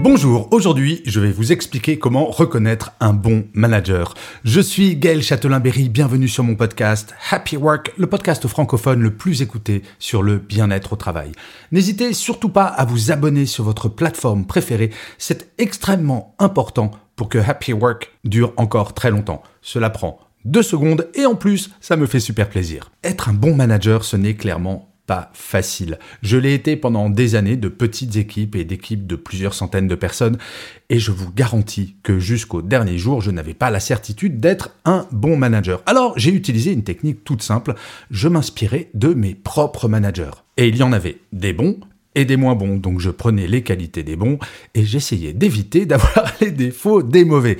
Bonjour, aujourd'hui je vais vous expliquer comment reconnaître un bon manager. Je suis Gaël Châtelain-Berry, bienvenue sur mon podcast Happy Work, le podcast francophone le plus écouté sur le bien-être au travail. N'hésitez surtout pas à vous abonner sur votre plateforme préférée, c'est extrêmement important pour que Happy Work dure encore très longtemps. Cela prend deux secondes et en plus ça me fait super plaisir. Être un bon manager ce n'est clairement pas facile. Je l'ai été pendant des années de petites équipes et d'équipes de plusieurs centaines de personnes et je vous garantis que jusqu'au dernier jour, je n'avais pas la certitude d'être un bon manager. Alors j'ai utilisé une technique toute simple, je m'inspirais de mes propres managers. Et il y en avait des bons et des moins bons. Donc je prenais les qualités des bons et j'essayais d'éviter d'avoir les défauts des mauvais.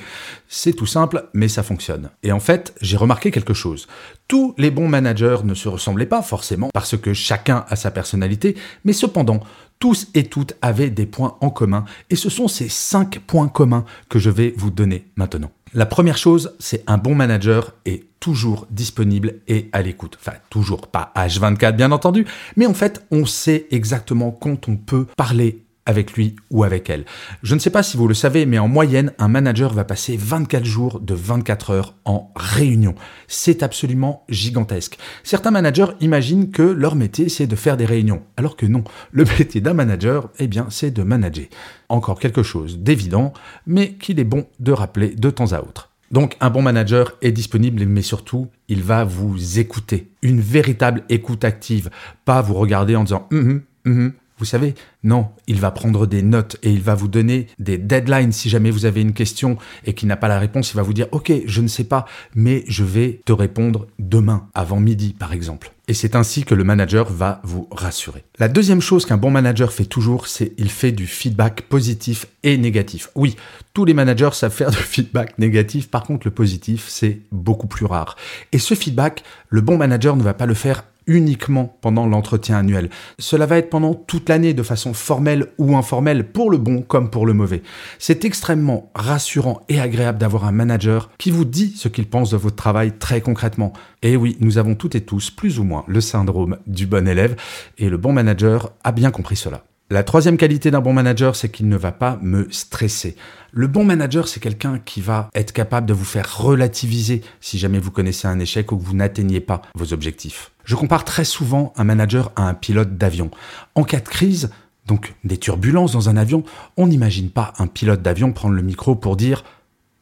C'est tout simple, mais ça fonctionne. Et en fait, j'ai remarqué quelque chose. Tous les bons managers ne se ressemblaient pas forcément parce que chacun a sa personnalité, mais cependant, tous et toutes avaient des points en commun et ce sont ces cinq points communs que je vais vous donner maintenant. La première chose, c'est un bon manager est toujours disponible et à l'écoute. Enfin, toujours pas H24 bien entendu, mais en fait, on sait exactement quand on peut parler avec lui ou avec elle. Je ne sais pas si vous le savez, mais en moyenne, un manager va passer 24 jours de 24 heures en réunion. C'est absolument gigantesque. Certains managers imaginent que leur métier, c'est de faire des réunions, alors que non. Le métier d'un manager, eh bien, c'est de manager. Encore quelque chose d'évident, mais qu'il est bon de rappeler de temps à autre. Donc un bon manager est disponible, mais surtout, il va vous écouter. Une véritable écoute active, pas vous regarder en disant hum, hum, vous savez, non, il va prendre des notes et il va vous donner des deadlines si jamais vous avez une question et qu'il n'a pas la réponse, il va vous dire OK, je ne sais pas, mais je vais te répondre demain, avant midi par exemple. Et c'est ainsi que le manager va vous rassurer. La deuxième chose qu'un bon manager fait toujours, c'est il fait du feedback positif et négatif. Oui, tous les managers savent faire du feedback négatif, par contre le positif, c'est beaucoup plus rare. Et ce feedback, le bon manager ne va pas le faire uniquement pendant l'entretien annuel. Cela va être pendant toute l'année de façon formelle ou informelle pour le bon comme pour le mauvais. C'est extrêmement rassurant et agréable d'avoir un manager qui vous dit ce qu'il pense de votre travail très concrètement. Et oui, nous avons toutes et tous plus ou moins le syndrome du bon élève et le bon manager a bien compris cela. La troisième qualité d'un bon manager, c'est qu'il ne va pas me stresser. Le bon manager, c'est quelqu'un qui va être capable de vous faire relativiser si jamais vous connaissez un échec ou que vous n'atteignez pas vos objectifs. Je compare très souvent un manager à un pilote d'avion. En cas de crise, donc des turbulences dans un avion, on n'imagine pas un pilote d'avion prendre le micro pour dire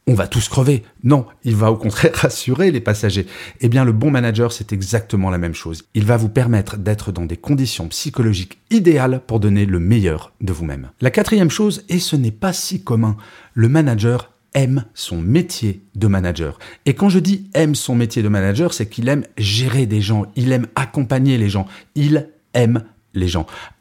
on va tous crever. Non, il va au contraire rassurer les passagers. Eh bien, le bon manager, c'est exactement la même chose. Il va vous permettre d'être dans des conditions psychologiques idéales pour donner le meilleur de vous-même. La quatrième chose, et ce n'est pas si commun, le manager aime son métier de manager. Et quand je dis aime son métier de manager, c'est qu'il aime gérer des gens, il aime accompagner les gens, il aime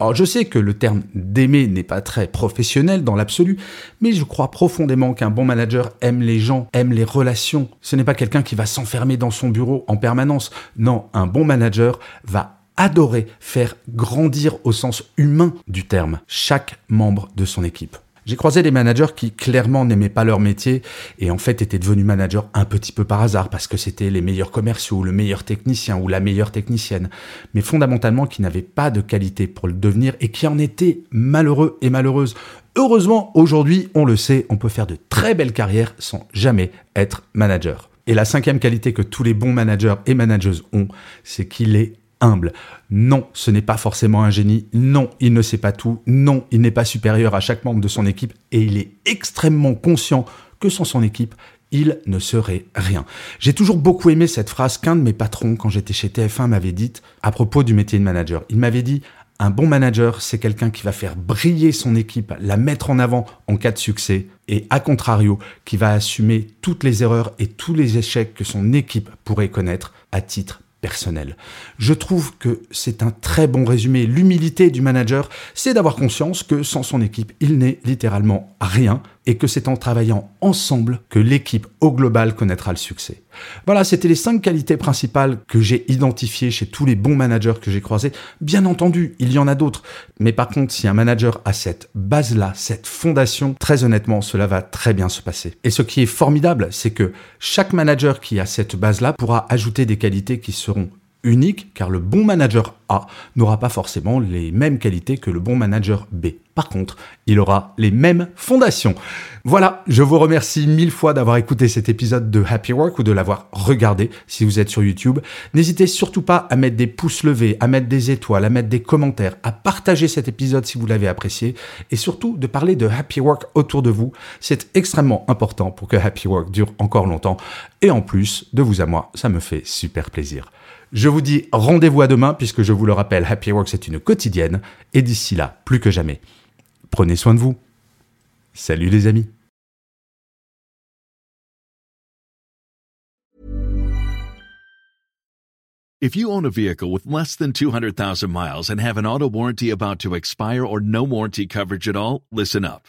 Alors je sais que le terme d'aimer n'est pas très professionnel dans l'absolu, mais je crois profondément qu'un bon manager aime les gens, aime les relations. Ce n'est pas quelqu'un qui va s'enfermer dans son bureau en permanence. Non, un bon manager va adorer faire grandir au sens humain du terme chaque membre de son équipe. J'ai croisé des managers qui clairement n'aimaient pas leur métier et en fait étaient devenus managers un petit peu par hasard parce que c'était les meilleurs commerciaux, le meilleur technicien ou la meilleure technicienne, mais fondamentalement qui n'avaient pas de qualité pour le devenir et qui en étaient malheureux et malheureuses. Heureusement, aujourd'hui, on le sait, on peut faire de très belles carrières sans jamais être manager. Et la cinquième qualité que tous les bons managers et manageuses ont, c'est qu'il est humble. Non, ce n'est pas forcément un génie. Non, il ne sait pas tout. Non, il n'est pas supérieur à chaque membre de son équipe. Et il est extrêmement conscient que sans son équipe, il ne serait rien. J'ai toujours beaucoup aimé cette phrase qu'un de mes patrons, quand j'étais chez TF1, m'avait dite à propos du métier de manager. Il m'avait dit, un bon manager, c'est quelqu'un qui va faire briller son équipe, la mettre en avant en cas de succès, et à contrario, qui va assumer toutes les erreurs et tous les échecs que son équipe pourrait connaître à titre personnel. Je trouve que c'est un très bon résumé. L'humilité du manager, c'est d'avoir conscience que sans son équipe, il n'est littéralement rien et que c'est en travaillant ensemble que l'équipe au global connaîtra le succès. Voilà, c'était les cinq qualités principales que j'ai identifiées chez tous les bons managers que j'ai croisés. Bien entendu, il y en a d'autres. Mais par contre, si un manager a cette base-là, cette fondation, très honnêtement, cela va très bien se passer. Et ce qui est formidable, c'est que chaque manager qui a cette base-là pourra ajouter des qualités qui seront unique car le bon manager A n'aura pas forcément les mêmes qualités que le bon manager B. Par contre, il aura les mêmes fondations. Voilà, je vous remercie mille fois d'avoir écouté cet épisode de Happy Work ou de l'avoir regardé si vous êtes sur YouTube. N'hésitez surtout pas à mettre des pouces levés, à mettre des étoiles, à mettre des commentaires, à partager cet épisode si vous l'avez apprécié et surtout de parler de Happy Work autour de vous. C'est extrêmement important pour que Happy Work dure encore longtemps et en plus, de vous à moi, ça me fait super plaisir. Je vous dis rendez-vous à demain puisque je vous le rappelle, Happy Work c'est une quotidienne et d'ici là, plus que jamais, prenez soin de vous. Salut les amis. If you own a vehicle with less than 200,000 miles and have an auto warranty about to expire or no warranty coverage at all, listen up.